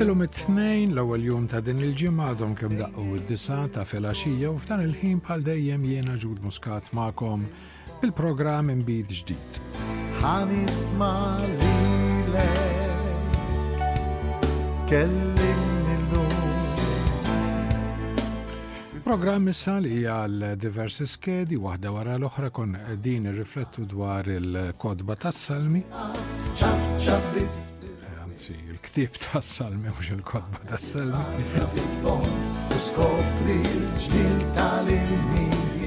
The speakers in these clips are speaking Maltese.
Illum it-tnejn l-ewwel jum ta' din il-ġimgħa għadhom kemm daqqu id-disa ta' filgħaxija u f'dan il-ħin bħal dejjem jiena ġud muskat magħkom il-programm imbid ġdid. Ħanisma lilek tkellimni llum. Fil-programm issa li għal diversi skedi waħda wara l-oħra kon din irriflettu dwar il-kodba tas-salmi. Anzi, il-ktib tas-salmi mhux il-kodba tas-salmi.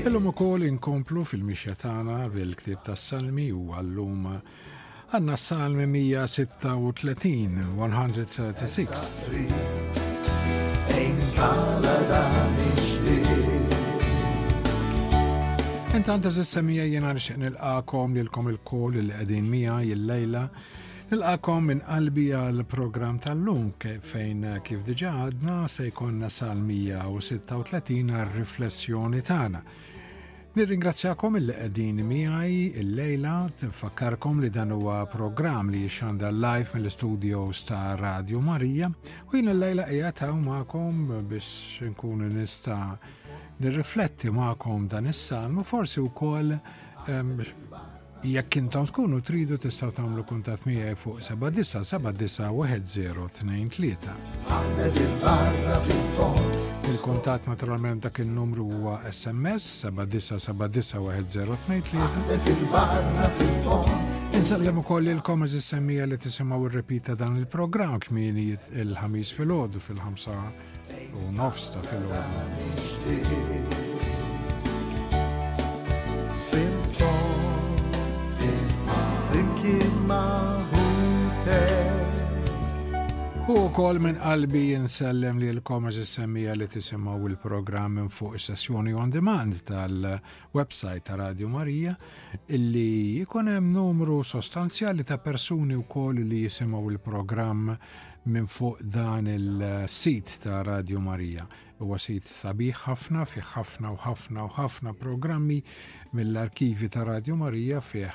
Illum ukoll inkomplu fil-mixja tagħna bil-ktib tas-salmi u għallum Għanna s-salm 136, 136. Intant eżis semija jena nixtieq nilqakom lilkom il-kol li qegħdin mija jillejla. Nilqakom minn qalbi għal program tal-lum fejn kif diġa għadna se jkollna sal-136 għal riflessjoni tagħna. Nirringrazzjakom il qegħdin miegħi il-lejla, nfakkarkom li dan huwa programm li jixxanda live mill-studios ta' Radio Marija u jien il-lejla qiegħed hawn magħkom biex nkun nista' nirrifletti magħkom dan is-salm u forsi wkoll Jekk intom tkunu tridu tistgħu tagħmlu kuntatt miegħi fuq 79791023. Għandek il-barra fil-fond. Il-kuntatt naturalment dak il-numru huwa SMS 79791023. Għandek il-barra fil-fond. Insellem ukoll ilkom eżis semmija li tisimgħu rrepita dan il-programm kmieni il-ħamis fil-ħodu fil-ħamsa u nofs ta' filgħodu. U kol minn qalbi jinsellem li l-komers semmija li tisimaw il-programm minn fuq is-sessjoni on demand tal website ta' Radio Marija illi jkun hemm numru sostanzjali ta' persuni wkoll li jisimgħu il-programm minn fuq dan il-sit ta' Radio Marija. Huwa sit sabiħ ħafna fih ħafna u ħafna u ħafna programmi mill-arkivi ta' Radio Marija fih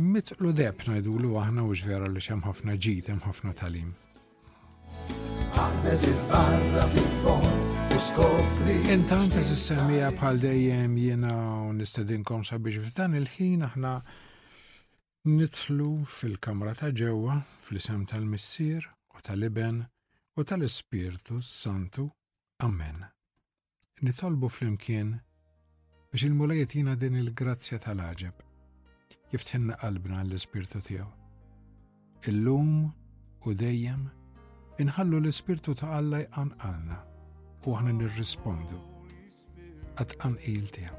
mitlu deb ngħidulu aħna u vera li xem ħafna ġid hemm ħafna talim. Għabbet il-barra fil-fond Intant ta' s-semmija bħal dejjem jena nistedinkom sabiex f'dan il-ħin aħna nitlu fil-kamra ta' ġewwa fl-isem tal-Missier u tal-Iben u tal-Ispirtu Santu. Amen. nitolbu flimkien biex il-Mulej jitina din il-grazzja tal-għaġeb, jiftħinna qalbna għall-Ispirtu tiegħu. Illum u dejjem inħallu l-Ispirtu ta' Alla jqanqalna u aħna nirrispondu għat-qanqil tiegħu.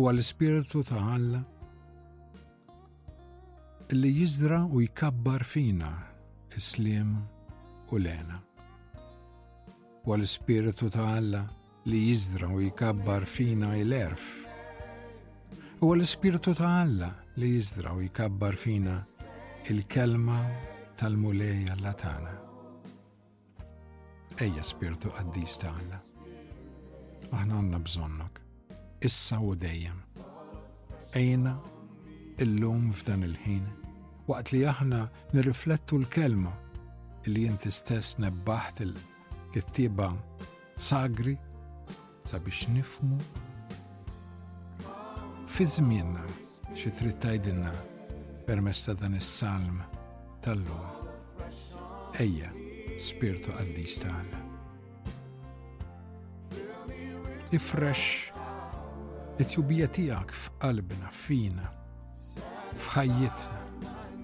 u għall-Ispirtu ta' Alla li jizdra u jkabbar fina islim u lena. U għall-Ispirtu ta' Alla li jizdra u jkabbar fina il-erf. U għall-Ispirtu ta' Alla li jizdra u jkabbar fina il-kelma tal-Mulej Alla tagħna. Ejja Spirtu Qaddis ta' Alla. Aħna għandna bżonnok. Issa u dejjem. Ejna illum f'dan il-ħin waqt li aħna nirriflettu l-kelma li inti stess nebbaħt il-kittiba sagri Sabiex nifmu fi żmienna xi trid tgħidilna permezz ta' dan is-salm tal-lum. Ejja, spirtu qaddis tagħna. Ifresh it-tjubija tiegħek f'qalbna fina f'ħajjitna.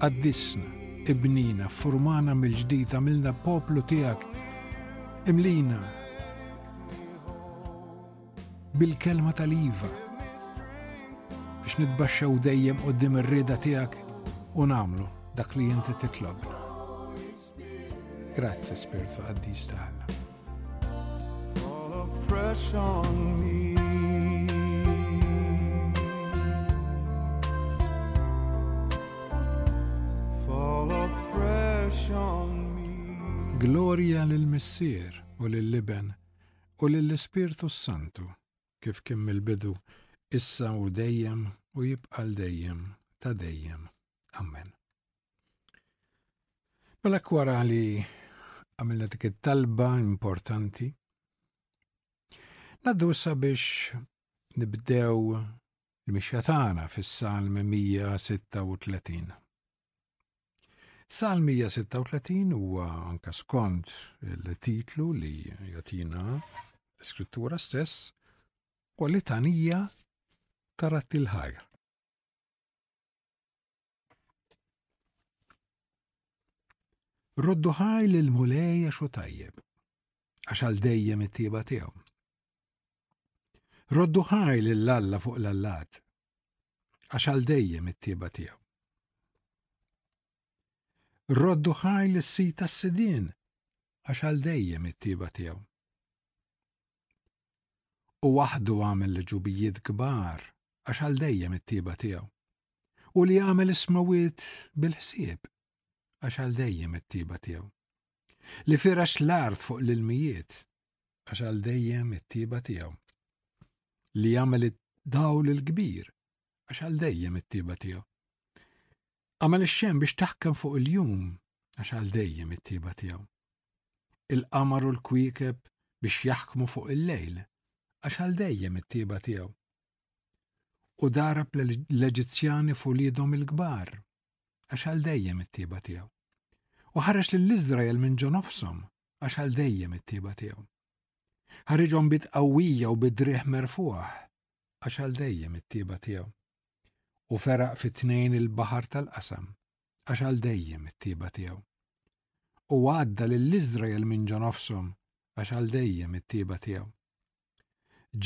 Qaddisna, ibnina, formana mill-ġdid għamilna poplu tiegħek. Imlina bil-kelma tal-iva biex nitbaxxew dejjem qudiem ir-rieda tiegħek u nagħmlu dak li inti titlobna. Grazzi Spirtu Qaddis ta' Alla. fresh on me. Follow fresh on me. Gloria lil Missier u lil Liben u lil Ispirtu Santu kif kien mill-bidu issa u dejjem u jibqal dejjem ta' dejjem. Amen. Mela kwara li għamilna dik it-talba importanti. Naddu issa biex nibdew l-mixja tagħna fis-Salm 136. Salm 136 huwa anka skont il-titlu li jatina l-iskrittura stess u li tanija tarat il-ħajr. Roddu ħaj lil mulej għax u tajjeb, għax għal dejjem it-tieba tiegħu. Roddu ħaj lil Alla fuq l-allat, għax għal dejjem it-tieba tiegħu. Roddu ħaj lis-sid tas-sidien, għax għal dejjem it-tieba tiegħu. U waħdu għamel l-ġubijiet kbar għax għal dejjem it-tieba tiegħu. U li għamel is-smawiet bil-ħsieb għax għal dejjem it-tieba tiegħu. Li firax l-art fuq l-ilmijiet għax għal dejjem it-tieba tiegħu. Li għamel id-dawl il-kbir għax għal dejjem it-tieba tiegħu. Għamel ix-xemx biex taħkem fuq il-jum għax għal dejjem it-tieba tiegħu. Il-qamar u l-kwiekeb biex jaħkmu fuq il-lejl għax għal dejjem it-tieba tiegħu. U darab l-Eġizzjani fulidhom il-kbar għax għal dejjem it-tieba tiegħu. U ħareġ lill-Iżrael minn ġo nofshom għax għal dejjem it-tieba tiegħu. Ħariġhom bit qawwija u bid-driħ merfuħ għax għal dejjem it-tieba tiegħu. u feraq fi tnejn il-baħar tal-qasam, għax għal dejjem it-tieba tiegħu. U għadda lil Iżrael minn ġo nofshom għax għal dejjem it-tieba tiegħu.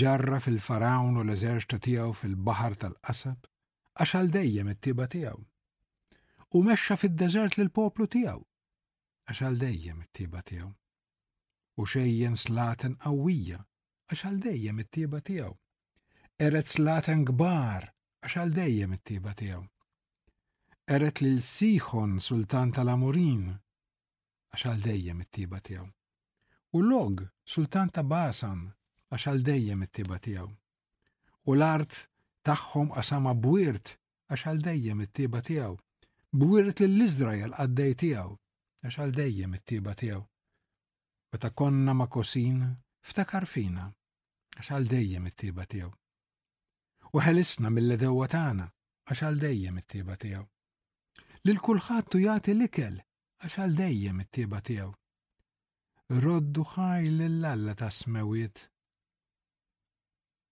Ġarra fil-farawn u l-eżerċta tiegħu fil-baħar tal-qasab għax għal dejjem it-tieba tiegħu. U mexxa fid-deżert lill-poplu tiegħu għax għal dejjem it-tieba tiegħu. U xejjen slaten qawwija għax għal dejjem it-tieba tiegħu. Eret slaten kbar għax għal dejjem it-tieba tiegħu. Eret lil Siħon sultan tal-Amurin għax għal dejjem it-tieba tiegħu. U Log sultan ta' Basan għax għal dejjem it-tieba tiegħu. U l-art tagħhom qasama bwirt għax għal dejjem it-tieba tiegħu. Bwirt lil Iżrael qaddej tiegħu, għax għal dejjem it-tieba tiegħu. Meta konna ma' kosin, ftakar fina, għax għal dejjem it-tieba tiegħu. U ħelisna mill-edewwa tagħna, għax għal dejjem it-tieba tiegħu. Lil kulħadd u jagħti l-ikel, għax għal dejjem it-tieba tiegħu. Roddu ħaj lill-Alla tas-smewiet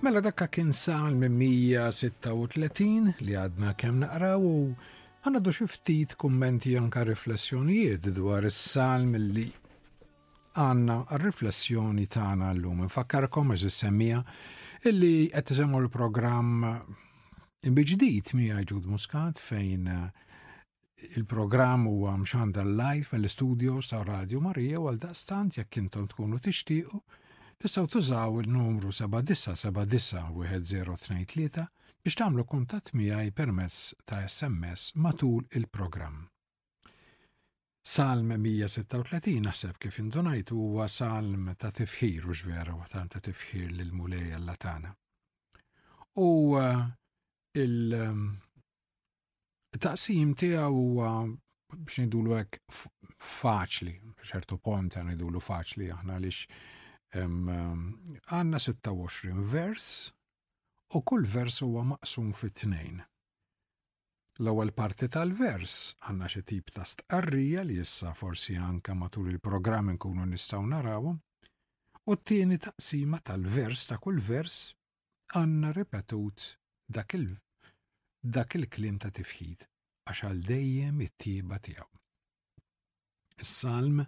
Mela dakka kien sal minn 136 li għadna kemm naqraw u għanadu xi ftit kummenti anka riflessjonijiet dwar is-salm li għanna riflessjoni tagħna llum. Infakkarkom eżis semmija illi qed tisemmu l-programm biġdid miegħi ġud muskat fejn eh, Il-programm huwa mxandar live mill-istudios ta' Radio Marija għal daqstant jekk intom tkunu tixtiequ tistgħu tużaw il-numru 79791023 biex tagħmlu kuntatt miegħi permezz ta' SMS matul il-programm. Salm 136 naħseb kif indunajtu huwa salm ta' tifħir u xvera u ta' tifħir lil mulej l-latana. U eh, il- eh, Taqsim tiegħu huwa biex ngħidulu hekk faċli, ċertu pont għan ngħidulu faċli aħna għaliex għandna 26 vers u kull vers huwa maqsum fi tnejn. L-ewwel parti tal-vers għandna xi tip ta' stqarrija li issa forsi anka matul il-programm nkunu nistgħu narawhom, u t-tieni taqsima tal-vers ta' kull vers Għandna ripetut dak il dak il-kliem ta' tifħid, għax għal dejjem it-tjieba tiegħu. Is-salm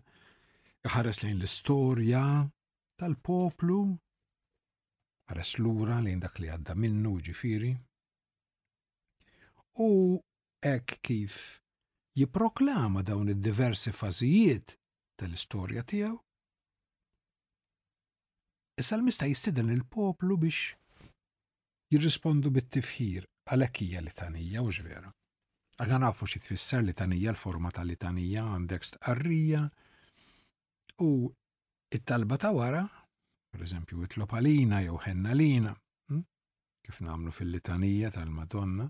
iħares lejn l-istorja tal-poplu, ħares lura lejn dak li għadda minnu ġifiri, u hekk kif jipproklama dawn id-diversi fażijiet tal-istorja tiegħu, Is-salmista jistieden lill-poplu biex jirrispondu bit-tifħir għalhekk hija litanija u vera. Aħna nafu xi tfisser litanija l-forma ta' litanija għandek stqarrija u it-talba ta' wara, pereżempju itlob għalina jew ħenna lina, hm? kif nagħmlu fil-litanija tal-Madonna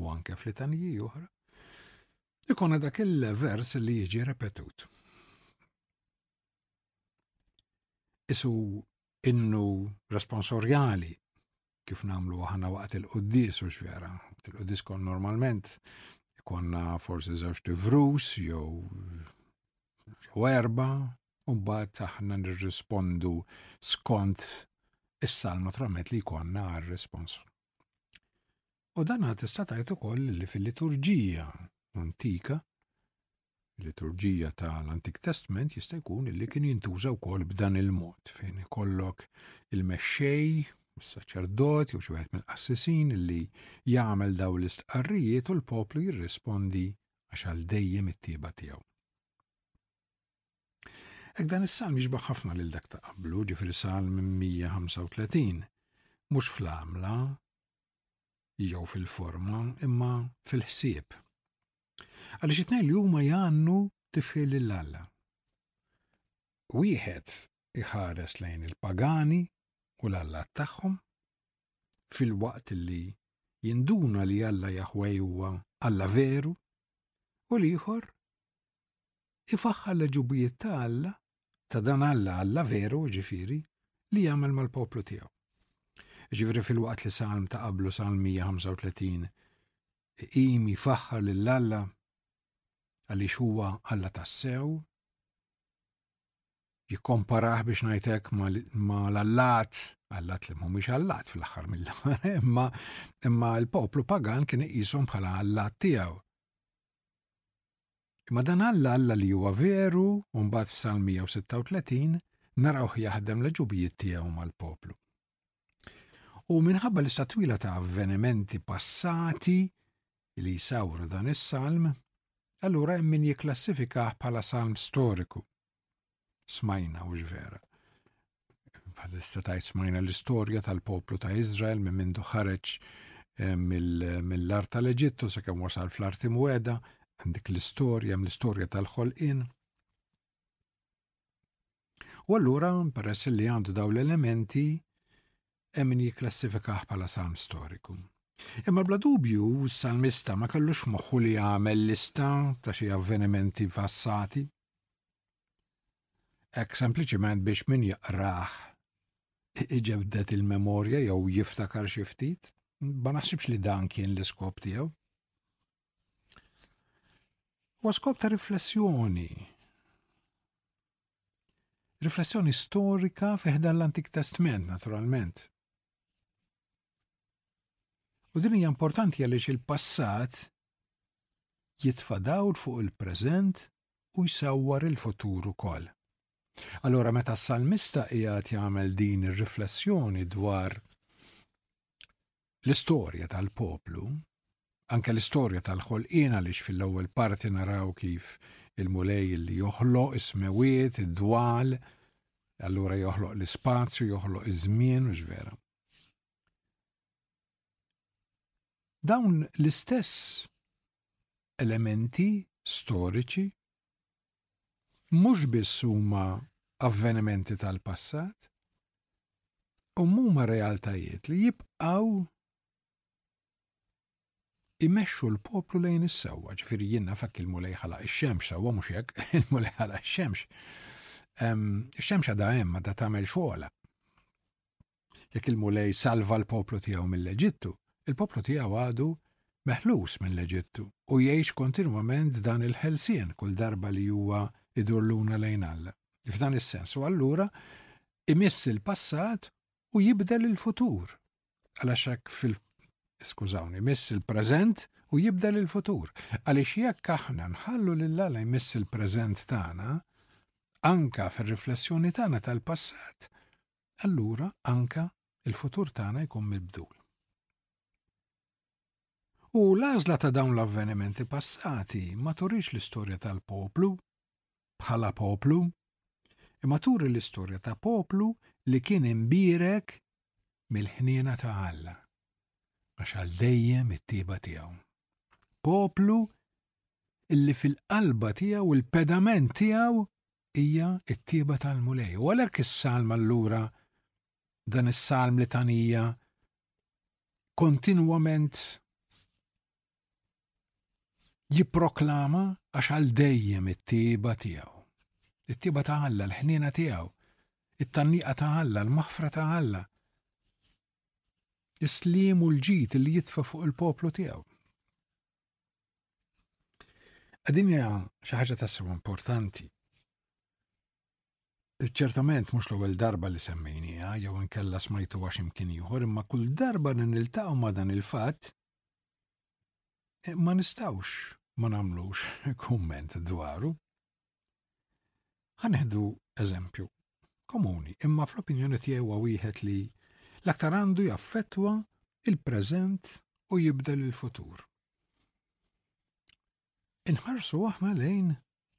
u anke f'litaniji oħra, ikona dak il-vers li jiġi repetut. Isu innu responsorjali kif namlu aħna waqt il-qoddis u xvera. Il-qoddis kon normalment konna forsi żewġ tivrus jew jew erba u mbagħad aħna nirrispondu skont is-salma tramet li konna għal respons U dan għad tista' tgħid ukoll li fil-liturġija antika Il-liturġija ta' l-Antik Testament jista' jkun li kien jintuża wkoll b'dan il-mod fejn ikollok il-mexxej, is-saċerdot jew xi wieħed mill-qassisin li jagħmel daw l-istqarrijiet u l-poplu jirrispondi għax għal dejjem it-tieba tiegħu. Ek dan is-salm jiġbaħ ħafna lil dak ta' qablu, ġifieri salm 135, mhux fl-għamla jew fil-forma imma fil-ħsieb. Għaliex it-tnejn li huma jgħannu tifħir lil Alla. Wieħed iħares lejn il-pagani u l-allat tagħhom fil-waqt li jinduna li Alla Jahweh huwa Alla veru u l-ieħor ifaħħar l-ġubijiet ta' Alla ta' dan Alla Alla veru ġifiri li jagħmel mal-poplu tiegħu. Ġifiri fil-waqt li salm ta' qablu salm 135 iqim jfaħħar lil Alla għaliex huwa Alla tassew, jikkomparah biex ngħidlek ma l-allat, allat li mhumiex allat fl-aħħar mill-aħħar, imma imma l-poplu pagan kien iqishom bħala allat tiegħu. Imma dan Alla Alla li huwa veru, u mbagħad f'Salm 136 narawh jaħdem l-ġubijiet tiegħu mal-poplu. U minħabba l istatwila ta' avvenimenti passati li jsawru dan is-salm, allura hemm min jikklassifikah bħala salm storiku. Smajna u vera. Bħalissa tajt smajna l-istorja tal-poplu ta' Izrael minn mindu ħareġ eh, mill-art tal-Eġittu sakemm wasal fl-art imweda, għandik l-istorja, l-istorja tal-ħolqien. U allura, peress li għandu daw l-elementi, hemm min jikklassifikah bħala salm storiku. Imma bla dubju, s-salmista ma kellux moħħu li għamel lista ta' xi avvenimenti passati. Ek sempliċiment biex min jaqrah iġebdet il-memorja jew jiftakar xi ftit, ma naħsibx li dan kien l-iskop tiegħu. Huwa skop ta' riflessjoni. Riflessjoni storika fiħdan l-Antik Testment, naturalment. U din hija importanti għaliex il-passat jitfa' dawl fuq il-preżent u jsawwar il-futur ukoll. Allora meta s-salmista qiegħed jagħmel din ir-riflessjoni dwar L-istorja tal-poplu, anke l-istorja tal-ħolqien għaliex fil-ewwel parti naraw kif il-Mulej li joħloq is-smewiet, id-dwal, allura joħloq l-ispazju, joħloq iż-żmien u x'vera. Dawn l-istess elementi storiċi mhux biss huma avvenimenti tal-passat, u huma realtajiet li jibqgħu imexxu l-poplu lejn is-sewwa, ġifieri jien naf hekk il-mulej ħalaq ix-xemx sewwa mhux hekk, il-mulej ħalaq ix-xemx. Ix-xemx għadha hemm għadha tagħmel xogħla. Jekk il-Mulej salva l-poplu tiegħu mill-Eġittu, il-poplu tiegħu għadu meħlus mill-Eġittu u jgħix kontinwament dan il-ħelsien kull darba li huwa idur luna lejn Alla. F'dan is-sens u allura imiss il-passat u jibdel il-futur. Għalax hekk fil skużawni, miss il-preżent u jibdel il-futur. Għaliex jekk aħna nħallu lil Alla jmiss il-preżent tagħna, anka fir-riflessjoni tagħna tal-passat, allura anke il-futur tagħna jkun mibdul. U l-għażla ta' dawn l-avvenimenti passati ma turix l-istorja tal-poplu bħala poplu, imma turi l-istorja ta' poplu li kien imbirek mill-ħniena ta' Alla, għax għal dejjem it-tiba tiegħu. Poplu illi fil-qalba tiegħu il-pedament tiegħu hija t-tieba tal-Mulej. U għalhekk is-salm allura dan is-salm li tanija kontinwament jipproklama għax għal dejjem it-tieba tiegħu. It-tieba ta' Alla, l-ħniena tiegħu, it-tanniqa ta' Alla, l-maħfra ta' Alla. Islim u l-ġid li jitfa fuq il-poplu tiegħu. Għadin hija xi ħaġa tassew importanti. Ċertament mhux l-ewwel darba li semmejnija jew inkella smajtu għax imkien ieħor, imma kull darba li niltaqgħu ma' dan il-fatt eh, ma nistawx ma nagħmlux kumment dwaru. Ħaneħdu eżempju komuni, imma fl-opinjoni tiegħi huwa wieħed li l-aktar għandu jaffettwa il-preżent u jibdel il-futur. Inħarsu aħna lejn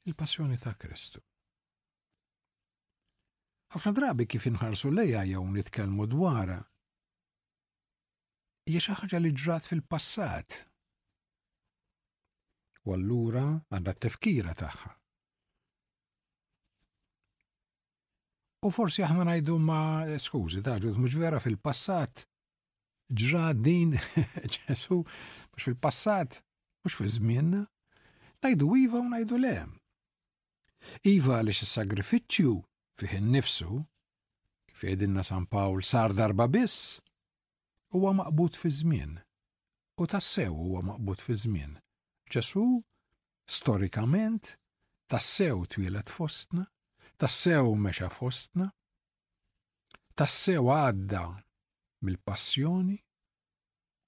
il-passjoni ta' Kristu. Ħafna drabi kif inħarsu lejha jew nitkellmu dwarha, hija xi ħaġa li ġrat fil-passat. U allura għandha t-tefkira tagħha. U forsi aħna ngħidu ma skużi, daġu mhux vera fil-passat ġra din ġesu mhux fil-passat, mhux fi żmienna, ngħidu iva u ngħidu le. Iva għaliex is-sagrifiċċju fih innifsu, kif jgħidilna San Pawl, sar darba biss, huwa maqbud fi żmien. U tassew huwa maqbud fi żmien. Ġesù storikament tassew twielet fostna, tassew mexa fostna, tassew għadda mill-passjoni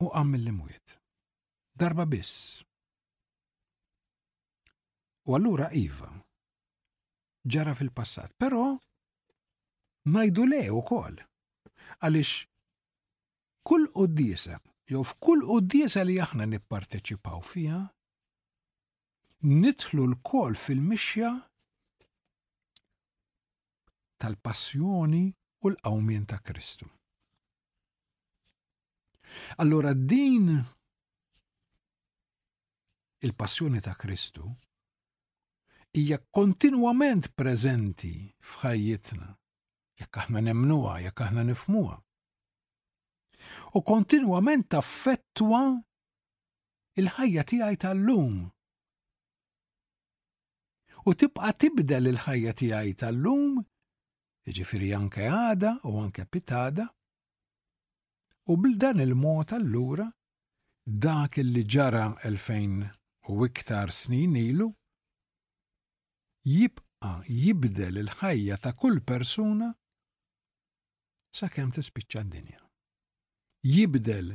u qam mill-imwiet. Darba biss. U allura iva, ġara fil-passat, però najdu le u kol. Għalix kull qoddisa, jew f'kull qoddisa li aħna nipparteċipaw fija, nitħlu l-kol fil-mixja tal-passjoni u l-qawmien ta' Kristu. Allora din il-passjoni ta' Kristu, hija kontinwament preżenti f'ħajjitna, jekk aħna nemnuha, jekk aħna nifmuha. U kontinwament taffettwa il-ħajja tiegħi tal-lum. U tibqa' tibdel il-ħajja tiegħi tal-lum, jiġifieri anke għada u anke pitada, U b'dan il-mod allura dak li ġara 2000 u iktar snin ilu jibqa' jibdel il-ħajja ta' kull persuna sakemm tispiċċa d-dinja. Jibdel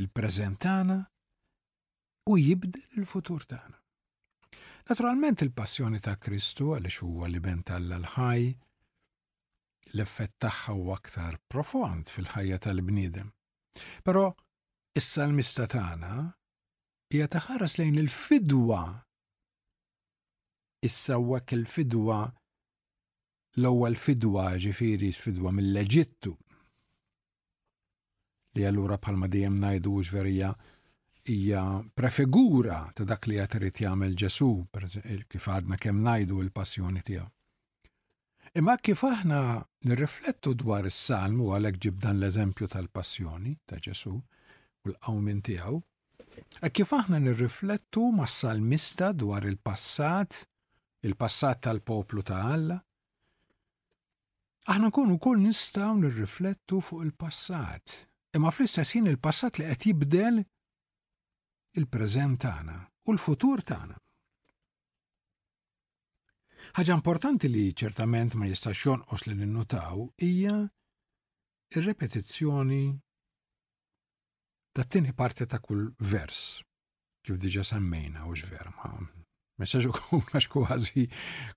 il-preżent tagħna u jibdel il-futur tagħna. Naturalment il-passjoni ta' Kristu għaliex huwa li bent Alla l-ħaj l-effett tagħha huwa aktar profond fil-ħajja tal-bniedem. Però is-salmista tagħna hija taħares lejn il-fidwa issawwek il-fidwa l-ewwel fidwa ġifieri fidwa mill-Eġittu. li allura bħalma dejjem ngħidu hux verija hija prefigura ta' dak li qed irid jagħmel Ġesu, kif għadna kemm ngħidu il-passjoni tiegħu. Imma kif aħna nirriflettu dwar is-salmu għalhekk ġib dan l-eżempju tal-passjoni ta' Ġesu u l-qawmin tiegħu, e kif aħna nirriflettu mas-salmista dwar il-passat, il-passat tal-poplu ta' Alla, Aħna nkunu wkoll nistgħu nirriflettu fuq il-passat, imma fl-istess ħin il-passat li qed jibdel il-preżent tagħna u l-futur tagħna. Ħaġa importanti li ċertament ma jistax jonqos li ninnutaw hija ir-repetizzjoni tat-tieni parti ta' kull vers, kif diġa semmejna u x'ver ma' messaġ ukoll għax kważi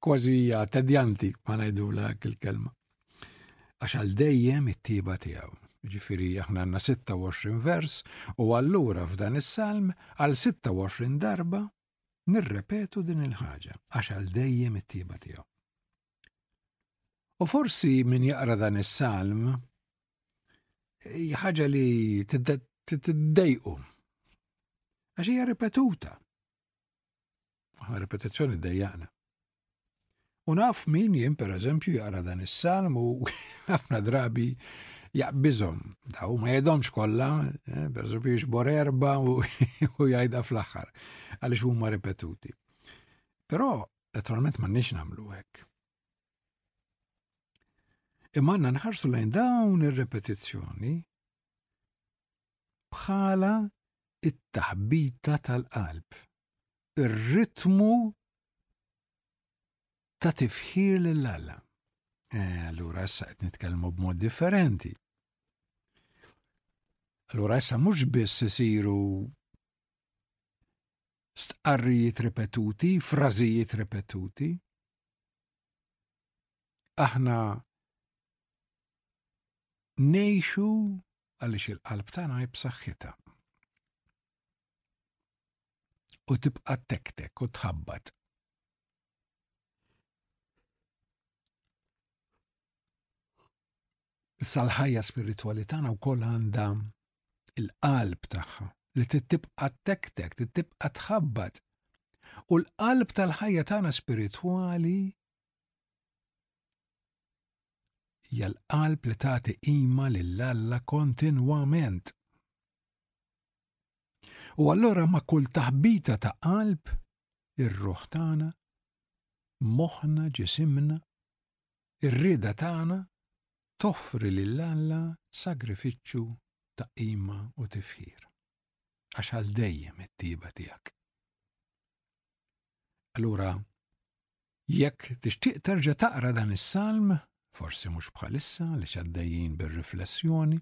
kważi tedjanti ma ngħidu dak il-kelma. Għax għal dejjem it-tiba tiegħu. Ġifiri, aħna għanna 26 vers u allura f'dan is-salm għal 26 darba nirrepetu din il-ħaġa għax għal dejjem it-tiba tiegħu. U forsi min jaqra dan is-salm ħaġa li tiddejqu. Għax hija ripetuta. Aħna ripetizzjoni ddejjaqna. U naf min jien per eżempju jaqra dan is-salm u ħafna drabi jaqbizom. Daw ma jedomx kollha, eh, per eżempju jixbor erba u jgħidha fl-aħħar għaliex huma ripetuti. Però Naturalment m'għandniex nagħmlu hekk. Imma għandna nħarsu lejn dawn ir-repetizzjoni bħala it-taħbita tal-qalb, ir-ritmu ta' tifħir lil alla eh, Allura issa qed nitkellmu b'mod differenti. Allura issa mhux biss isiru stqarrijiet ripetuti, frażijiet ripetuti. Aħna nejxu għaliex il-qalb tagħna jibsaħħitha. U tibqa' tektek u tħabbat. Issa l-ħajja spiritwali tagħna wkoll għandha il-qalb tagħha li tibqa' tektek, tibqa' tħabbat. U l-qalb tal-ħajja tagħna spiritwali hija l-qalb li tagħti qima lil Alla kontinwament. U allora ma' kull taħbita ta' qalb ir-ruħ tagħna, moħħna, ġisimna, ir-rieda tagħna toffri lil Alla sagrifiċċju ta' qima u tifħir, għax għal dejjem it-tjieba tiegħek. Allura, jekk tixtieq terġa' taqra dan is-salm, forsi mhux bħalissa li xaddejjin bir-riflessjoni,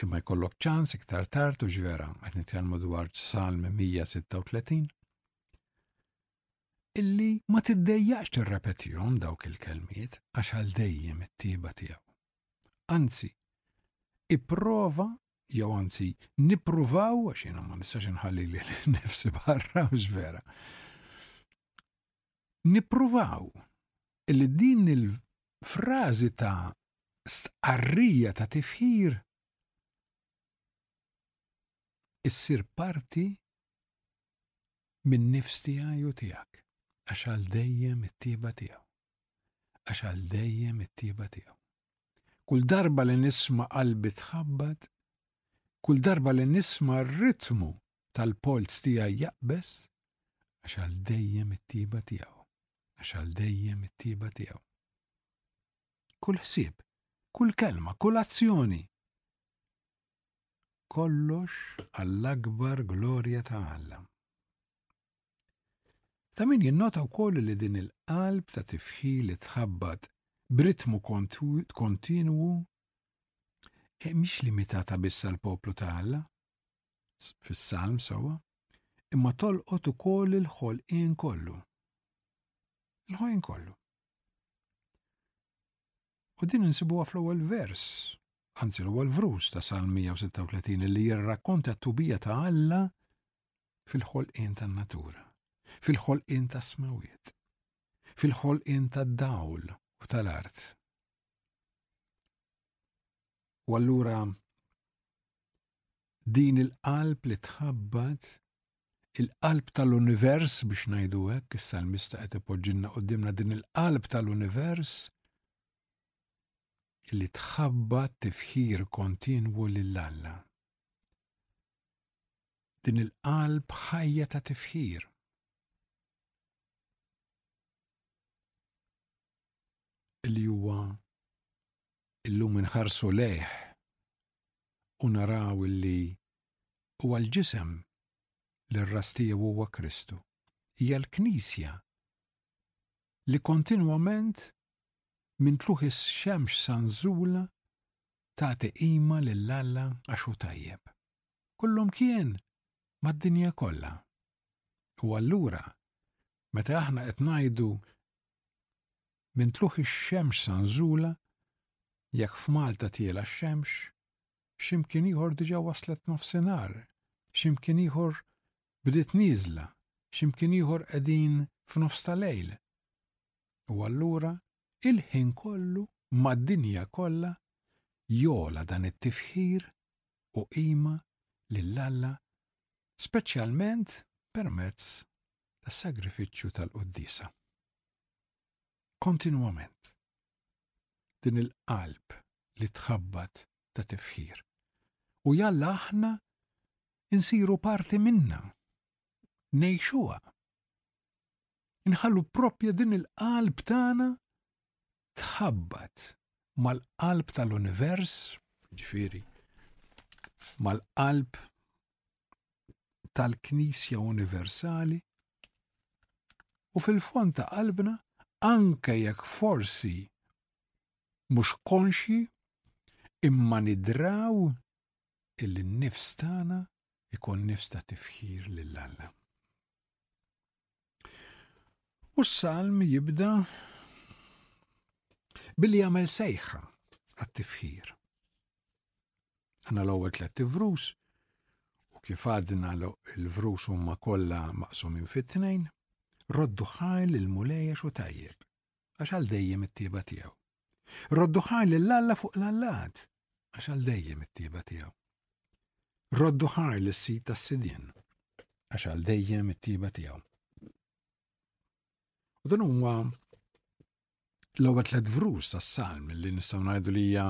imma jkollok ċans iktar tard u ġvera qed nitkellmu dwar salm 136. illi ma tiddejjaqx tirrepetihom dawk il-kelmiet għax għal dejjem it-tieba tiegħu. Anzi, ipprova jew anzi nippruvaw għax jiena ma nistax inħalli li nifsi barra mhux vera. Nippruvaw illi din il-frażi ta' stqarrija ta' tifħir issir parti min-nifs tiegħi u tiegħek, għax għal dejjem it-tieba tiegħu. Għax għal dejjem it-tieba tiegħu. Kull darba li nisma' qalbi tħabbat, kull darba li nisma' r-ritmu tal-polz tiegħi jaqbes, għax għal dejjem it-tiba tiegħu, għax għal dejjem it-tiba tiegħu. Kull ħsieb, kull kelma, kull azzjoni, kollox għall-akbar glorja ta' Alla. Ta' min jinnota wkoll li din il-qalb ta' tifħi li tħabbat b'ritmu kontinwu e mhix limitata biss għal poplu ta' Alla fis-salm sewwa, imma tolqot ukoll il-ħolqien kollu. Il-ħolqien kollu. U din insibuha fl-ewwel vers, anzi l-ewwel vrus ta' Salm 136 li jirrakkonta t-tubija ta' Alla fil-ħolqien tan-natura, fil-ħolqien tas-smawiet, fil-ħolqien tad-dawl u tal-art. U allura din il-qalb li tħabbat il-qalb tal-univers biex ngħidu hekk, is-salmista qed ipoġġilna qudiemna din il-qalb tal-univers li tħabba tifħir kontinwu lil Alla. Din il-qalb ħajja ta' tifħir. Li huwa illum inħarsu lejh u naraw illi huwa l-ġisem li r-ras tiegħu huwa Kristu. Hija l-Knisja li kontinwament minn tluħ ix-xemx sanżula tagħti qima lil Alla għax hu tajjeb. Kullhom kien mad-dinja kollha. U allura meta aħna qed ngħidu Minn tlugħ ix-xemx sa nżulha, jekk f'Malta tiela' x-xemx, xi mkien ieħor diġà waslet nofsinhar, xi mkien ieħor bdiet nieżla, xi mkien ieħor qegħdin f'nofs ta' lejl. U allura, il-ħin kollu, mad-dinja kollha, jogħla dan it-tifħir u qima lil Alla speċjalment permezz tas-sagrifiċċju tal-quddiesa. Kontinwament. Din il-qalb li tħabbat ta' tifħir. U jalla aħna insiru parti minna. Nejxuha. Inħallu propja din il-qalb tagħna tħabbat mal-qalb tal-univers, ġifiri, mal-qalb tal-Knisja Universali u fil-fond ta' qalbna anke jekk forsi mhux konxji imma nidraw illi n-nifs tagħna ikun nifs ta' tifħir lil Alla. U s-salm jibda billi jagħmel sejħa għat-tifħir. Għanna l-ewwel tlet vrus u kif għadna l-vrus huma kollha maqsumin fit-tnejn, roddu ħajl il-mulejja xu tajjeb. għax għal dejjem it-tieba tiegħu. Roddu ħar lil Alla fuq l-allat, għax għal dejjem it-tieba tiegħu. Roddu ħar lis sid tas-sidien, għax għal dejjem it-tieba tiegħu. U dan huwa l-ewwel tliet vrus tas-salm li nistgħu ngħidu li hija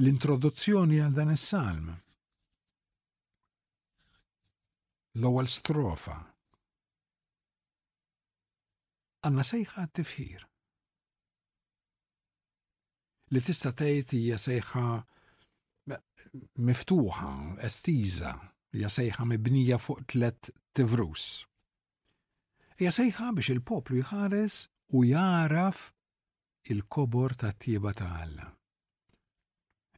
l-introduzzjoni għal dan is-salm. L-ewwel strofa Għandna sejħa għat-tifħir. Li tista' tgħid hija sejħa miftuħa, estiża, hija sejħa mibnija fuq tlet tivrus. Hija sejħa biex il-poplu jħares u jaraf il-kobor ta' tieba ta' Alla.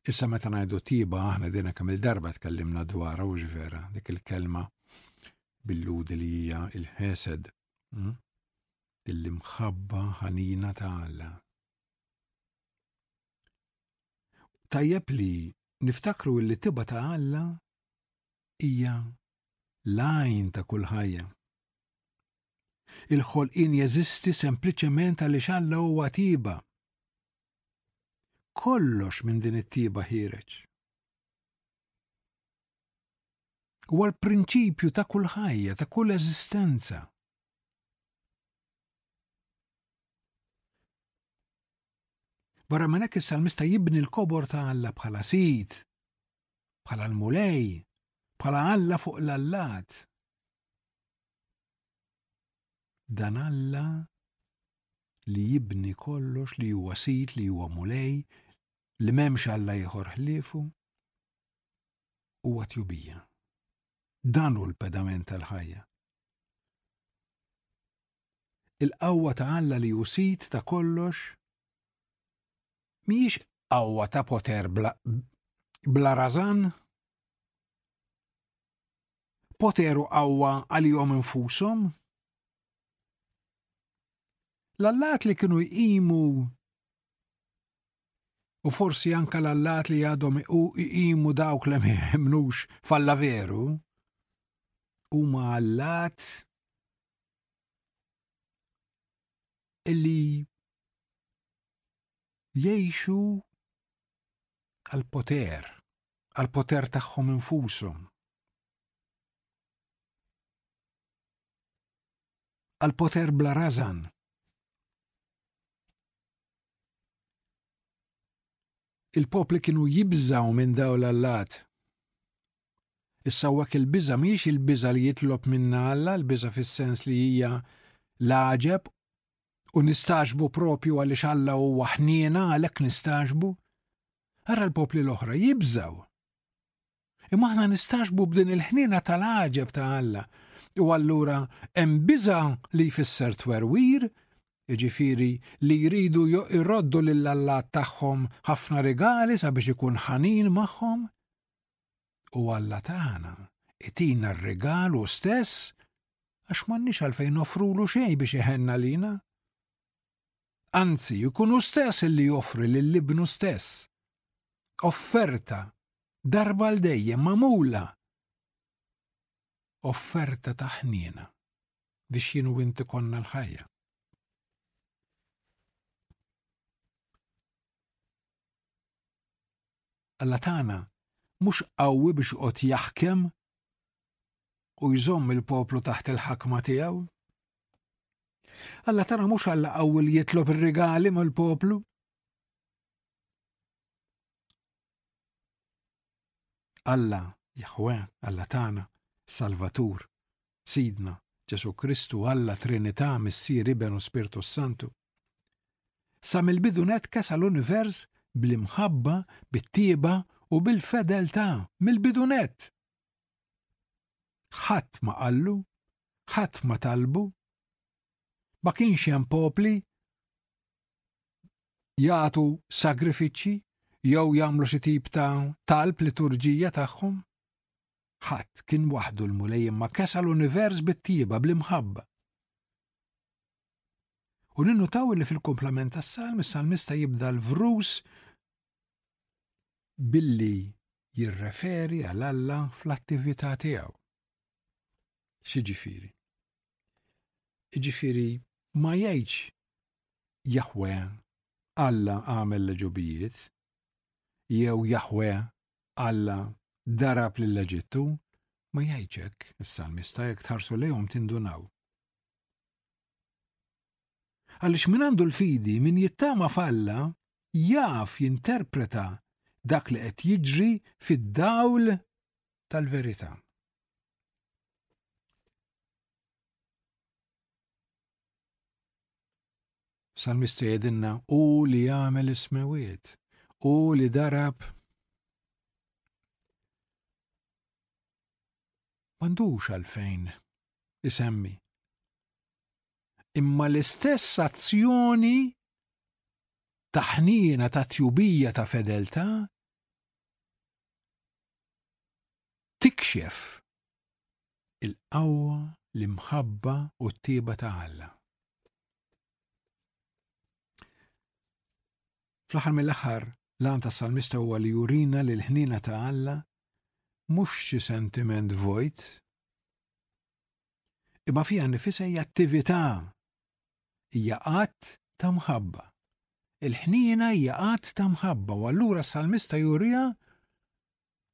Issa meta ngħidu tiba aħna dina kemm il-darba tkellimna dwarha u vera dik il-kelma billudi li hija il-ħesed. Hmm? Il-imħabba ħanina ta' Alla. Tajjeb li niftakru li tiba ta' Alla hija lajn ta' kull ħajja. Il-ħolqien jeżisti sempliċement għaliex Alla huwa tiba Kollox minn din it-tieba ħireġ. Huwa l-prinċipju ta' kull ħajja, ta' kull eżistenza. Barra minn hekk is-salmista jibni l-kobor ta' Alla bħala sid, bħala l-mulej, bħala Alla fuq l-allat. Dan Alla li jibni kollox li huwa sid li huwa mulej li m'hemmx Alla ieħor ħliefu huwa tjubija. Dan hu l-pedament tal-ħajja. Il-qawwa ta' Alla li hu sid ta' kollox mhijiex qawwa ta' poter bla, bla razan Poter u qawwa għalihom infushom? L-allat li kienu jqimu u forsi anka l-allat li għadhom jqimu dawk li mhemnux falla veru, huma allat illi jiexu għal-poter għal poter tagħhom infushom. Għal poter bla razan. Il-popli kienu jibżaw minn dawl allat Issa huwa il-biża mhijiex il-biża li jitlob minna Alla, l-biża fis-sens li hija laġeb u nistaġbu propju għaliex Alla huwa ħniena għalhekk nistaġbu. Ara l-popli l-oħra jibżaw. Imma aħna nistaxbu b'din il-ħnina tal-għaġeb ta' Alla u allura hemm biża li jfisser twerwir, jiġifieri li jridu jroddu lil Alla tagħhom ħafna rigali sabiex ikun ħanin magħhom. U Alla tagħna itina r-rigal u stess għax m'għandniex għalfejn nofrulu xejn biex iħenna lina. Anzi, jkun hu stess li joffri lil ibnu stess. Offerta darba l dejjem magħmula. Offerta ta' ħniena biex jienu inti konna l-ħajja. Alla tagħna mhux qawwi biex qod jaħkem u jżomm il-poplu taħt il-ħakma tiegħu? Alla tana mhux Alla qawwi li jitlob ir-rigali mill-poplu. Alla, Jahwe, Alla tana, Salvatur, Sidna, Ġesu Kristu, Alla, Trinità, Missier, Iben u Spirtu Santu. Sa mill-bidu net kesa l-univers bl-imħabba, bit-tieba u bil-fedeltà mill-bidu net. Ħadd ma qallu, ħadd ma talbu. Ma kienx hemm popli jagħtu sagrifiċċji jew jagħmlu xi tip ta' talb liturġija tagħhom. Ħadd kien waħdu l-mulej imma kesa l-univers bit-tieba bl-imħabba. U ninnutaw li fil-komplement tas-salm, is-salmista jibda l-vrus billi jirreferi għal Alla fl-attività tiegħu. X'jiġifieri? Jiġifieri ma jgħidx Jahwe Alla għamel l-ġubijiet, jew Jahwe Alla darab lill eġittu ma jgħidx hekk is-salmista jekk tħarsu lejhom tindunaw. Għaliex min għandu l-fidi, min jittama f'Alla, jaf jinterpreta dak li qed jiġri fid-dawl tal-verità. Salmistu jedinna u li jagħmel ismewiet u li darab mandux għalfejn isemmi. Imma l-istess azzjoni ta' ħniena ta' tjubija ta' fedeltà tikxef il-qawwa, l-imħabba u t-tieba ta' Alla. Fl-aħħar mill-aħħar, l-għan ta' salmista huwa li jurina li l-ħnina ta' Alla mhux xi sentiment vojt Imma fija nifisa hija attività, hija qatt ta' mħabba. Il-ħniena hija qatt ta' mħabba u allura s-salmista jurija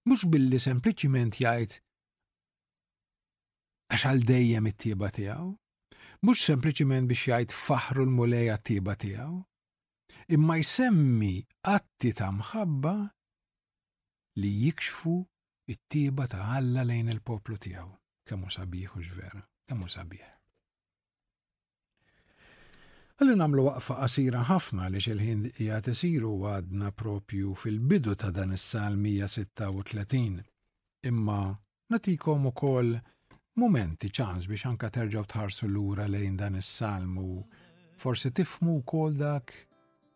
mhux billi sempliċiment jgħid għax għal dejjem it-tieba tiegħu, mhux sempliċiment biex jgħid faħru l-mulej għat-tieba tiegħu, imma jsemmi atti ta' mħabba li jikxfu It-tieba ta' Alla lejn il-poplu tiegħu. Kemm hu sabiħ u x'vera, kemm hu sabiħ. Għalli nagħmlu waqfa qasira ħafna li xil-ħin qiegħed isir u għadna propju fil-bidu ta' dan is-sal 136. Imma natikom ukoll momenti ċans biex anka terġaw tħarsu lura lejn dan is-salmu. Forsi tifmu wkoll dak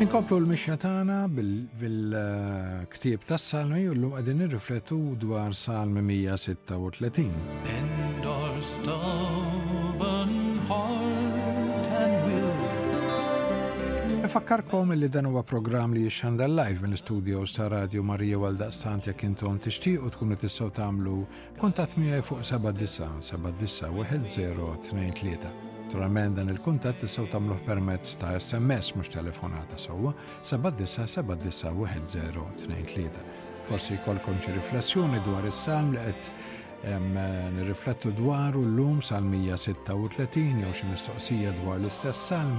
Inkomplu l-mixja tagħna bil-ktieb tas-Salmi u llum qegħdin nirriflettu dwar Salmi 136. Ifakkarkom li dan huwa programm li jixxanda live mill-studios ta' Radio Marija għal daqstant jekk intom tixtiequ tkunu tistgħu tagħmlu Kuntatt miegħi fuq 79791023. Naturalment dan il-kuntatt tistgħu tagħmluh permezz ta' SMS mhux telefonata sewwa 79791023. Forsi jkollkom xi riflessjoni dwar is-salm li qed nirriflettu dwaru l-lum sal-136 jew xi mistoqsija dwar l-istess salm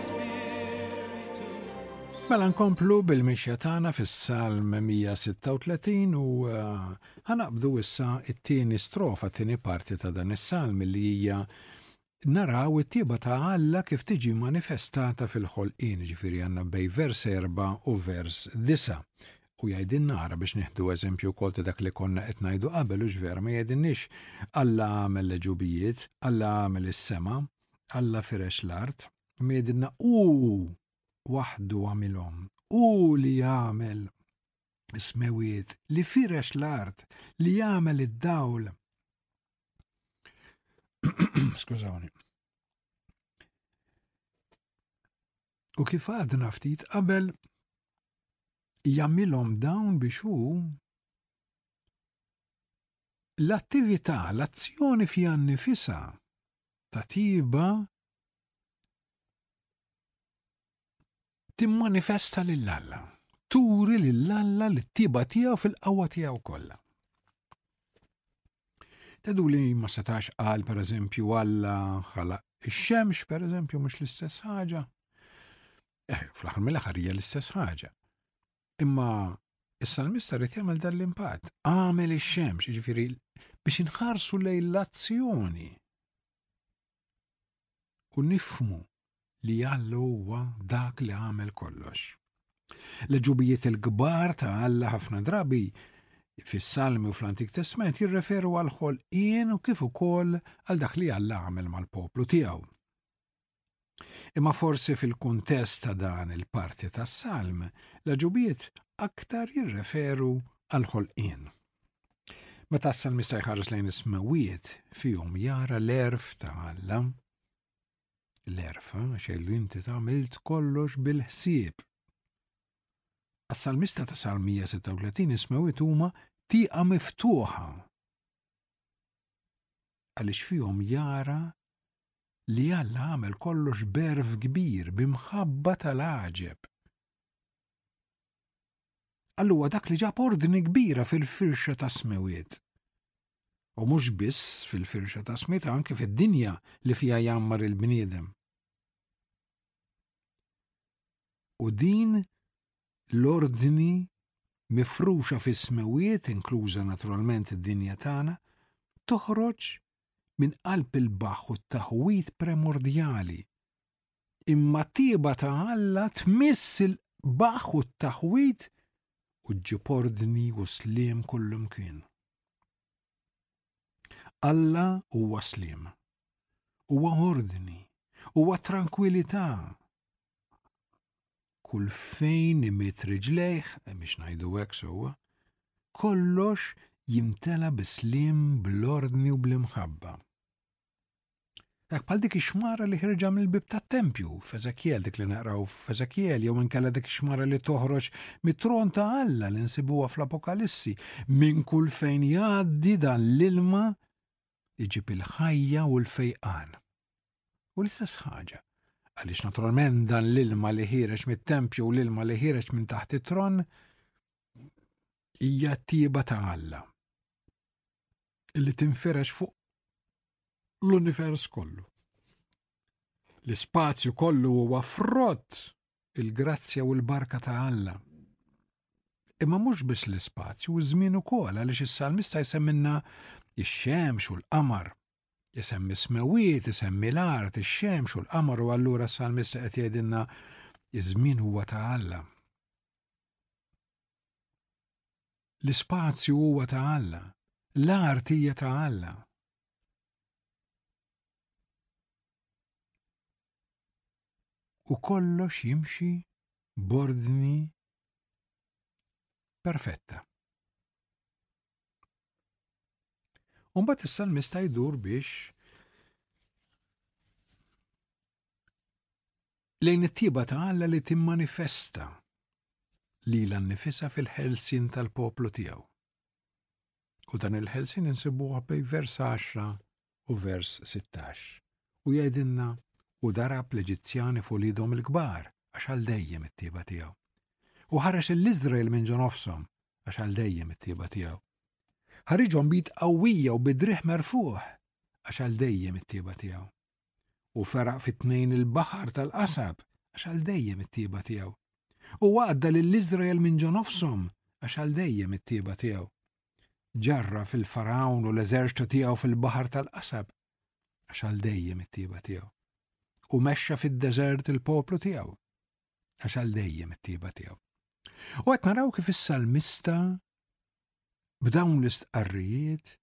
Mela nkomplu bil-mixja tagħna fis-Salm 136 u eh, ħanaqbdu issa it-tieni strofa, tieni parti ta' dan is-Salm li hija naraw it-tiba ta' Alla kif tiġi manifestata fil-ħolqien, ġifieri għandna bej vers 4 u vers 9. U jgħidin nara biex nieħdu eżempju wkoll ta' dak li konna qed ngħidu qabel u ġvera ma jgħidinniex Alla għamel leġubijiet, Alla għamel is-sema, Alla firex l-art, miedinna hu waħdu għamilhom, hu li għamel is-smewwiet, li firex l-art, li għamel id-dawl. Skużawni. U kif għadna ftit qabel jammilhom dawn biex hu l-attività, l-azzjoni fija nifisa ta' tiba timmanifesta lil Alla. Turi lil Alla li t-tiba tiegħu fil-qawwa tiegħu kollha. Tedu li ma setax qal per eżempju Alla ħala ix-xemx per eżempju mhux l-istess ħaġa. Eh, fl-aħħar mill-aħħar hija l-istess ħaġa. Imma is-salmista rrid jagħmel dan l-impatt. Għamel ix-xemx, jiġifieri biex inħarsu lejn l-azzjoni u nifmu li Alla huwa dak li għamel kollox. L-ġubijiet il-kbar ta' Alla ħafna drabi fis-Salmi u fl-Antik Testament jirreferu għal ħolqien u kif ukoll għal dak li Alla għamel mal-poplu tiegħu. Imma forsi fil-kuntest ta' dan il-parti tas-salm, l-aġubiet aktar jirreferu għal ħolqien. Meta s-salmista jħares lejn is-smewiet fihom jara l-erf ta' Alla. L-erfa xejlu inti tagħmilt kollox bil-ħsieb. Għas-salmista ta' Salm 136 is-smewiet huma tieqa miftuħa għaliex fihom jara li Alla għamel kollox b'għerf kbir, bi mħabba tal-għaġeb. Alla huwa dak li ġab ordni kbira fil-firxa ta' smewiet. U mhux biss fil-firxa ta' smiet anke fid-dinja li fiha jammar il-bniedem. U din l-ordni mifruxa fis-smewiet, inkluża naturalment id-dinja tagħna, toħroġ minn qalb il-baħħ u t-taħwid premordjali. Imma tieba ta' Alla tmiss il-baħħ u t-taħwid u ġġib ordni u sliem kullimkien. Alla huwa sliem, huwa ordni, huwa trankwilità, kull fejn imitt riġlejh, biex ngħidu hekk sewwa, kollox jimtela bisliem bl-ordni u bl-imħabba. Dak bħal dik ix-xmara li ħirġa mill-bib tat-tempju f'Eżekjel dik li naqraw f'Eżekjel jew inkella dik ix-xmara li toħroġ mit-tron ta' Alla li nsibuha fl-Apokalissi minn kull fejn jgħaddi dan l-ilma iġib il-ħajja u l-fejqan. U l-istess ħaġa, għaliex naturalment dan l-ilma li ħireġ mit-tempju u l-ilma li ħireġ minn taħt it-tron hija tieba ta' Alla li tinfirex fuq l-univers kollu. L-ispazju kollu huwa frott il-grazzja u l-barka ta' Alla. Imma mhux biss l-ispazju, u żmien ukoll għaliex is-salmista jsemminna ix-xemx u l-qamar Isemmi s-smewwiet, isemmi l-art, ix-xemx u l-qamar u allura s-salmista qed jgħidilna iż-żmien huwa ta' Alla. L-ispazju huwa ta' Alla, l-art hija ta' Alla. U kollox jimxi bordni perfetta. Umbat is-salmista jdur biex lejn it-tiba ta' Alla li timmanifesta li l nifisa fil-ħelsin tal-poplu tiegħu. U dan il-ħelsin insibuha bej vers 10 u vers 16. U jgħidilna u darab l-Eġizzjani f'ulidhom il-kbar għax għal dejjem it-tieba tiegħu. U ħarex l-Iżrael minn ġo nofshom għax għal dejjem it-tieba tiegħu. Ħariġhom bid qawwija u bidriħ merfuħ għax għal dejjem it-tieba tiegħu. U feraq fit-tnejn il-baħar tal-qasab għax għal dejjem it-tieba tiegħu. U għadda lill-Iżrael minn ġo nofshom għax għal dejjem it-tieba tiegħu. Ġarraf il-Fargħun u l-eżerċtu tiegħu fil-baħar tal-qasab għax għal dejjem it-tieba tiegħu. U mexxa fid-deżert il-poplu tiegħu għax għal dejjem it-tieba tiegħu. U qed naraw kif is-salmista b'dawn l-istqarrijiet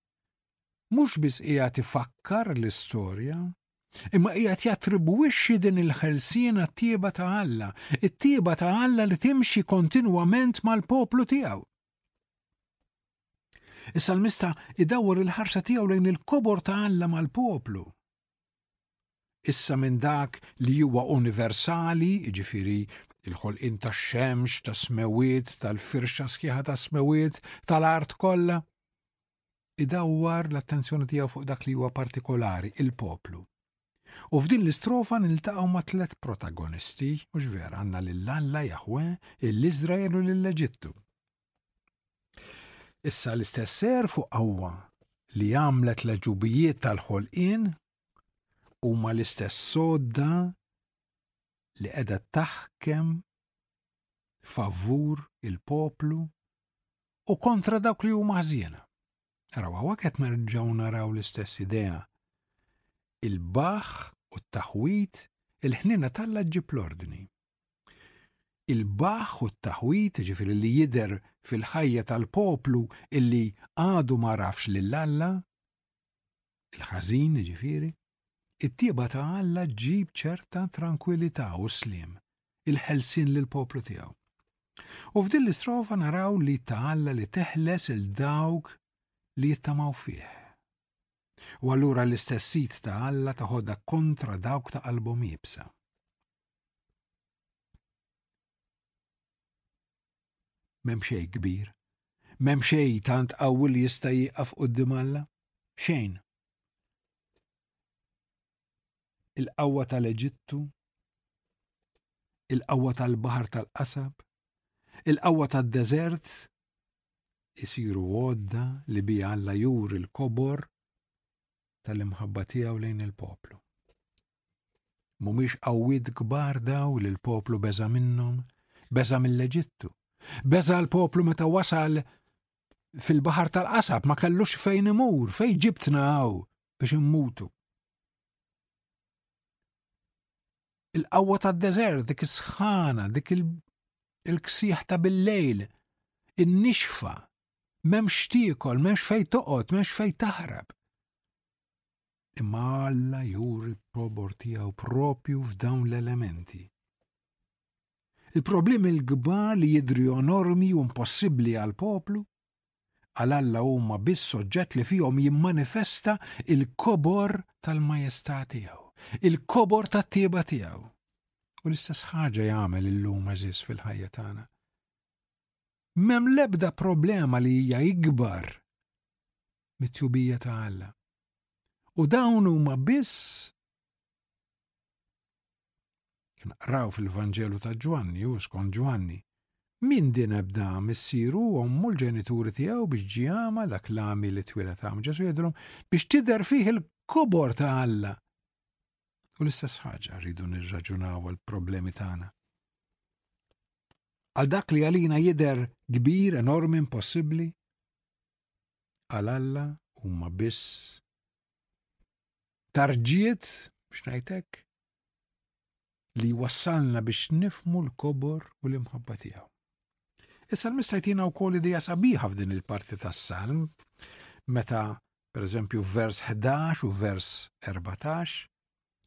mhux biss hija tifakkar l-istorja, imma hija jattribwixxi din il-ħelsina t-tieba ta' Alla, it-tieba ta' Alla li timxi kontinwament mal-poplu tiegħu. Is-salmista idawwar il-ħarsa tiegħu lejn il-kobor ta' Alla mal-poplu. Issa minn dak li huwa universali, ġifiri il-ħolqin ta' xemx, ta' smewiet, tal-firxa sħiħa ta' smewiet, tal-art kollha, idawwar l-attenzjoni tiegħu fuq dak li huwa partikolari, il-poplu. U f'din l-istrofa niltaqgħu ma' tliet protagonisti, mhux vera, għandna lil Alla Jahwe, lil Iżrael u lil Eġittu. Issa l-istess ser fuq qawwa li għamlet l-ġubijiet tal-ħolqien huma l-istess sodda li qiegħda taħkem favur il-poplu u kontra dawk li huma ħżiena. Araw hawnhekk qed nerġgħu naraw l-istess idea. Il-baħ u t-taħwit il-ħnina talla ġib l-ordni. Il-baħ u t-taħwit ġifiri li jider fil-ħajja tal-poplu illi għadu ma rafx lill-Alla, il-ħażin ġifiri, it-tieba ta' Alla ġib ċerta tranquillità u slim, il-ħelsin lil poplu tiegħu. U f'din l-istrofa naraw li ta' Alla li teħles il-dawk li jittamaw fih. U allura l-istess sit ta' Alla taħodha kontra dawk ta' qalbhom ibsa. M'hemm xejn kbir. M'hemm xejn tant qawwi li jista' jieqaf quddiem Alla. Xejn. Il-qawwa tal-Eġittu, il-qawwa tal-baħar tal-qasab, il-qawwa tad-deżert isiru għodda li bi Alla juri l-kobor tal-imħabba tiegħu lejn il-poplu. Mhumiex qawwiet kbar daw li l-poplu beża' minnhom, beża' mill-Eġittu, beża' l-poplu meta wasal fil-baħar tal-qasab ma kellux fejn imur, fejn ġibtna hawn biex immutu. Il-qawwa tad-deżert, dik is-sħana, dik il-ksieħ ta' bil-lejl, in-nixfa, m'hemmx tiekol, m'hemmx fejn toqgħod, m'hemmx fejn taħrab. Imma Alla juri probor tiegħu propju f'dawn l-elementi. Il-problemi l-kbar li jidri onormi u impossibbli għal poplu għal Alla huma biss soġġett li fihom jimmanifesta il-kobor tal-majestà tiegħu, il-kobor tat-tieba tiegħu. U l-istess ħaġa jagħmel illum eżis fil-ħajja tagħna. Mem lebda problema li hija ikbar mit-tjubija ta' Alla. U dawn huma biss naqraw fil-Vanġelu ta' Ġwanni u skont Ġwanni. Min din ebda missiru ommu l-ġenituri tiegħu biex ġiama dak l-għami li twilet għam Ġesu jgħidilhom biex tidher fih il-kobor ta' Alla. U l-istess ħaġa rridu nirraġunaw għal problemi tagħna. Għal dak li għalina jidher kbir, enormi, impossibbli, għal Alla huma biss tarġiet biex ngħidlek li wassalna biex nifmu l-kobor u l-imħabba tiegħu. Is-salmista jtina wkoll idea sabiħa f'din il-parti tas-salm meta pereżempju vers 11 u vers 14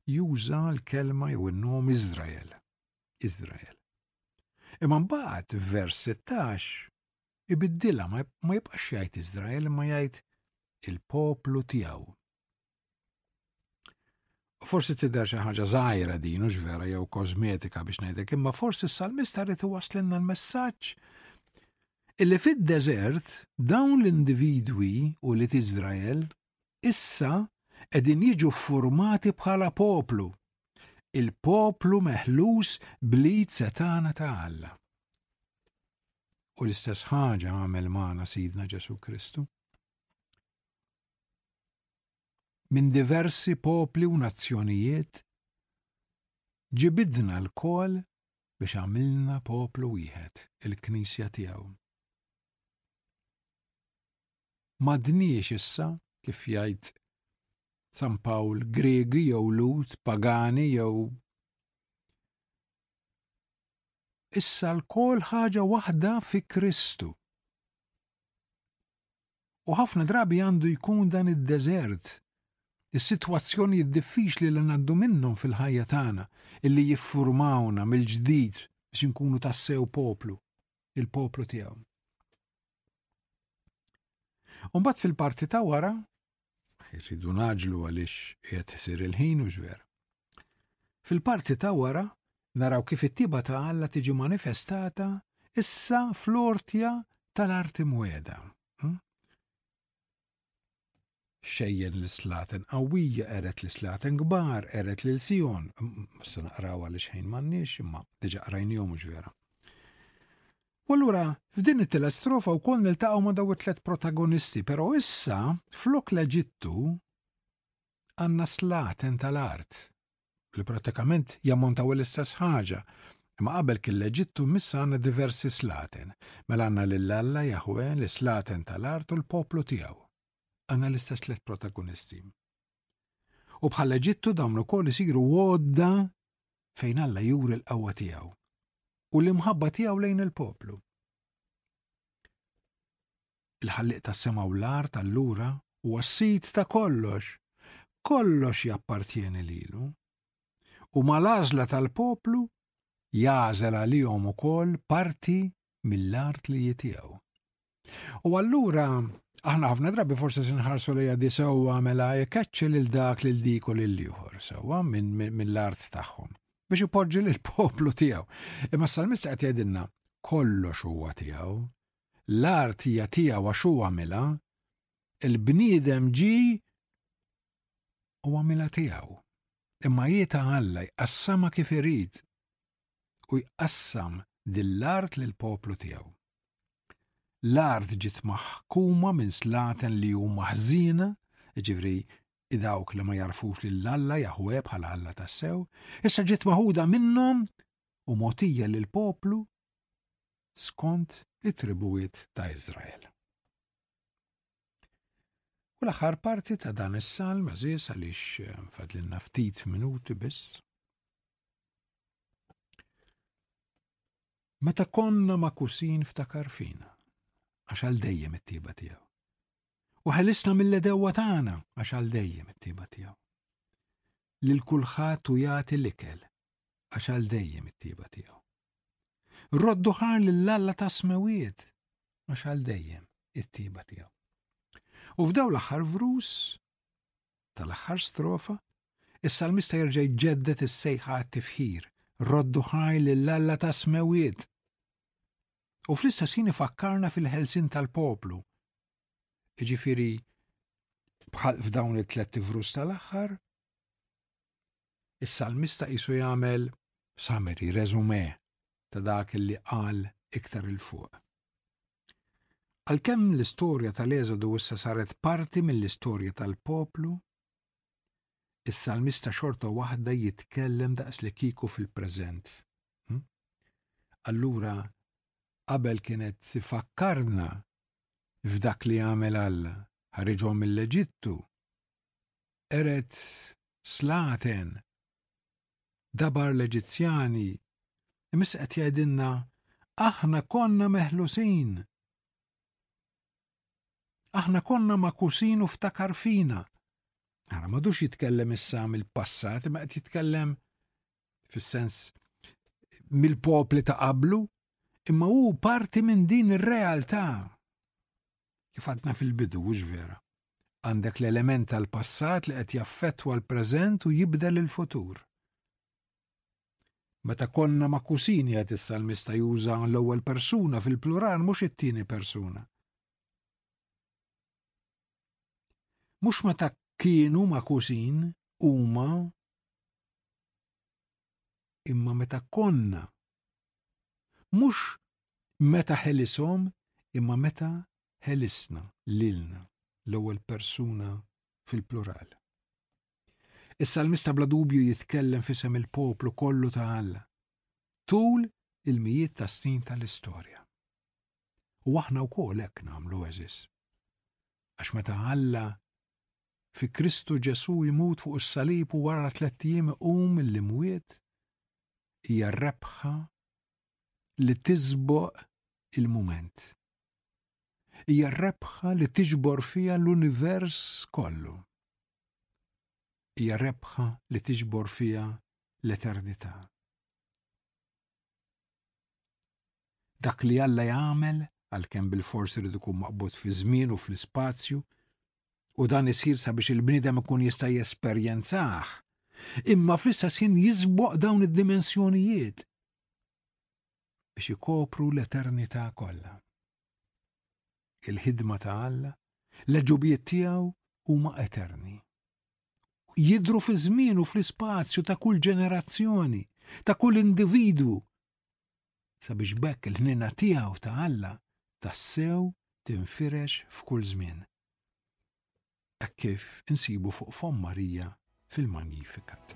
juża l-kelma jew in-nom Iżrael. Iżrael. Imma mbagħad vers 16 ibiddilha ma jibqax jgħid Iżrael imma jgħid il-poplu tiegħu. Forsi tidher xi ħaġa żgħira din u vera jew kosmetika biex ngħidlek, imma forsi s-salmista rrid iwasslinna l-messaġġ illi fid-deżert dawn l-individwi u li Iżrael Issa qegħdin jiġu ffurmati bħala poplu, il-poplu meħlus bl-id setgħana ta' Alla. U l-istess ħaġa għamel magħna Sidna Ġesu Kristu. Minn diversi popli u nazzjonijiet ġibidna l-kol biex għamilna poplu wieħed il-Knisja tiegħu. M'għadniex issa, kif jgħid San Pawl, Griegi jew Lhud, pagani jew Issa l-kol ħaġa waħda fi Kristu. U ħafna drabi għandu jkun dan id-deżert, is-sitwazzjoni diffiċli li ngħaddu minnhom fil-ħajja tagħna, illi jiffurmawna mill-ġdid biex inkunu tassew poplu, il-poplu tiegħu. Umbat fil-parti ta' wara, jisidu naġlu għalix jgħet jisir il-ħin u ġver. Fil-parti ta' wara, naraw kif it-tiba ta' Alla tiġi manifestata issa fl-ortja tal-arti mweda. Hm? xejjen l-islaten qawwija, eret l-islaten kbar, eret lil Sion, se naqraw għal xejn m'għandniex, imma diġa qrajnihom mhux vera. U allura f'din it-tila strofa wkoll niltaqgħu ma' daw it-tlet protagonisti, però issa flok l-Eġittu għandna slaten tal-art. li pratikament jammontaw l-istess ħaġa. Imma qabel kien l-Eġittu missa għandna diversi slaten, mela għandna lil Alla Jahwe, l-islaten tal-art u l-poplu tiegħu. Għandna l-istess tliet protagonisti. U bħal Eġittu dawn ukoll isiru għodda fejn Alla juri l-qawwa tiegħu u l-imħabba tiegħu lejn il-poplu. il-Ħallieq tas-sema u l-art allura huwa s-sid ta' kollox, kollox jappartjeni lilu. U mal-għażla tal-poplu jagħżel għalihom ukoll parti mill-art li jitiegħu. U allura aħna ħafna drabi forsi se nħarsu li għaddi sewwa mela jkeċċi lil dak lil dik u lil ieħor sewwa mill-art tagħhom biex ipoġġi lil poplu tiegħu. Imma s-salmista qed jgħidilna kollox huwa tiegħu, l-art hija tiegħu għax hu għamilha, il-bniedem ġie u għamilha tiegħu. Imma hi ta' Alla jqassamha kif irid u jqassam din l-art lill-poplu tiegħu. L-art ġiet maħkuma minn slaten li huma ħżiena, ġifri dawk li ma jarfux lil Alla jaħwe bħala Alla tassew, issa ġiet maħuda minnhom u motija lill-poplu skont it-tribujiet ta' Iżrael. U l-aħħar parti ta' dan is-salm għażiż għaliex eh, fadlinna ftit minuti biss. Meta konna ma' kusin ftakar fina, għax għal dejjem it-tiba tiegħu. U ħelisna mill-edewa tagħna għax għal dejjem it-tiba tiegħu. Lil kulħadd u jagħti l-ikel għax għal dejjem it-tieba tiegħu. Roddu ħar lill-Alla ta' smewiet għax għal dejjem it-tieba tiegħu. U f'daw l-aħħar vrus tal-aħħar strofa, is-salmista jerġa' jġeddet is-sejħa għat-tifħir, roddu ħaj lill-Alla ta' smewiet. U fl-istess ħin ifakkarna fil-ħelsin tal-poplu. Ġifieri bħal f'dawn it-tlet vrus tal-aħħar, Is-salmista qisu jagħmel summary, resumé, ta' dak li qal iktar 'il fuq. Għalkemm l-istorja tal-Eżodu issa saret parti mill-istorja tal-poplu, is-salmista xorta waħda jitkellem daqs li kiku fil-preżent. Hm? Allura, qabel kienet tifakkarna f'dak li għamel Alla, ħariġhom mill-Eġittu, qered slaten dabar l-Eġizzjani, imis qed jgħidilna aħna konna meħlusin. Aħna konna ma' kusin u ftakar fina. Ara madux jitkellem issa mill-passat, ma qed jitkellem fis-sens mill-popli ta' qablu, imma hu parti minn din ir-realtà. Kif għadna fil-bidu, mhux vera. Għandek l-element tal-passat li qed jaffettwa l-preżent u jibdel il-futur. Meta konna ma' kusini qed is-salmista juża l-ewwel persuna fil-plural mhux it-tieni persuna. Mhux meta kienu ma' kusin huma imma meta konna Mhux meta ħelishom imma meta ħelisna lilna, l-ewwel persuna fil-plural. Is-salmista bla dubju jitkellem f'isem il-poplu kollu ta' Alla tul il-mijiet ta' snin tal-istorja. U aħna wkoll hekk nagħmlu eżis. Għax meta Alla fi Kristu Ġesù jmut fuq is-salib u wara tlett ijiem iqum mill-imwiet hija rebħa li tiżboq il-mument. Hija rebħa li tiġbor fiha l-univers kollu. Hija rebħa li tiġbor fiha l-eternità. Dak li Alla jagħmel, għalkemm bil-fors irid ikun maqbud fi żmien u fl-ispazju, u dan isir sabiex il-bniedem ikun jista' jesperjenzah, imma fl-istess ħin jiżboq dawn id-dimensjonijiet biex ikopru l-eternità kollha. Il-ħidma ta' Alla, l-ġubijiet tiegħu huma eterni. jidru fi żmien u fl-ispazju ta' kull ġenerazzjoni, ta' kull individwu. Sabiex bekk il-ħnina tiegħu ta' Alla tassew tinfirex f'kull żmien. Hekk kif insibu fuq fom Marija fil-Magnificat.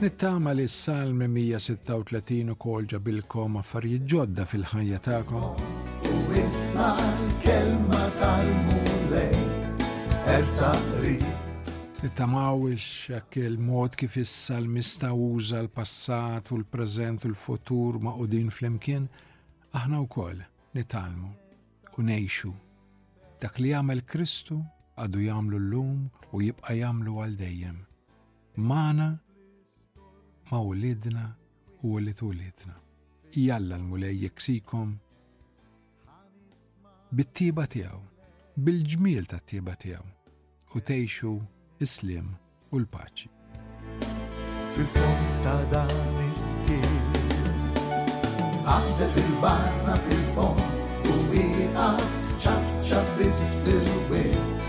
Nittama li s-Salm 136 ukoll ġabilkom affarijiet ġodda fil-ħajja tagħkom. U isma' l-kelma tal-Mulej, ersa' qrib. Nittamaw x'hekk il-mod kif is-salmista uża l-passat u l-preżent u l-futur ma' qudin flimkien, aħna wkoll nitalmu u ngħixu. Dak li jagħmel Kristu għadu jagħmlu llum u jibqa' jagħmlu għal dejjem. Mana ma' ulidna u ulid ulidna. Jalla l-Mulej jiksikom bit-tieba tiegħu, bil-ġmiel tat-tieba tiegħu u tgħixu is-slim u l-paċi. Fil-fond ta' dan iskiet. Aħdet fil-barra fil-fond u wieqaf ċaf ċaf biss fil-wiet.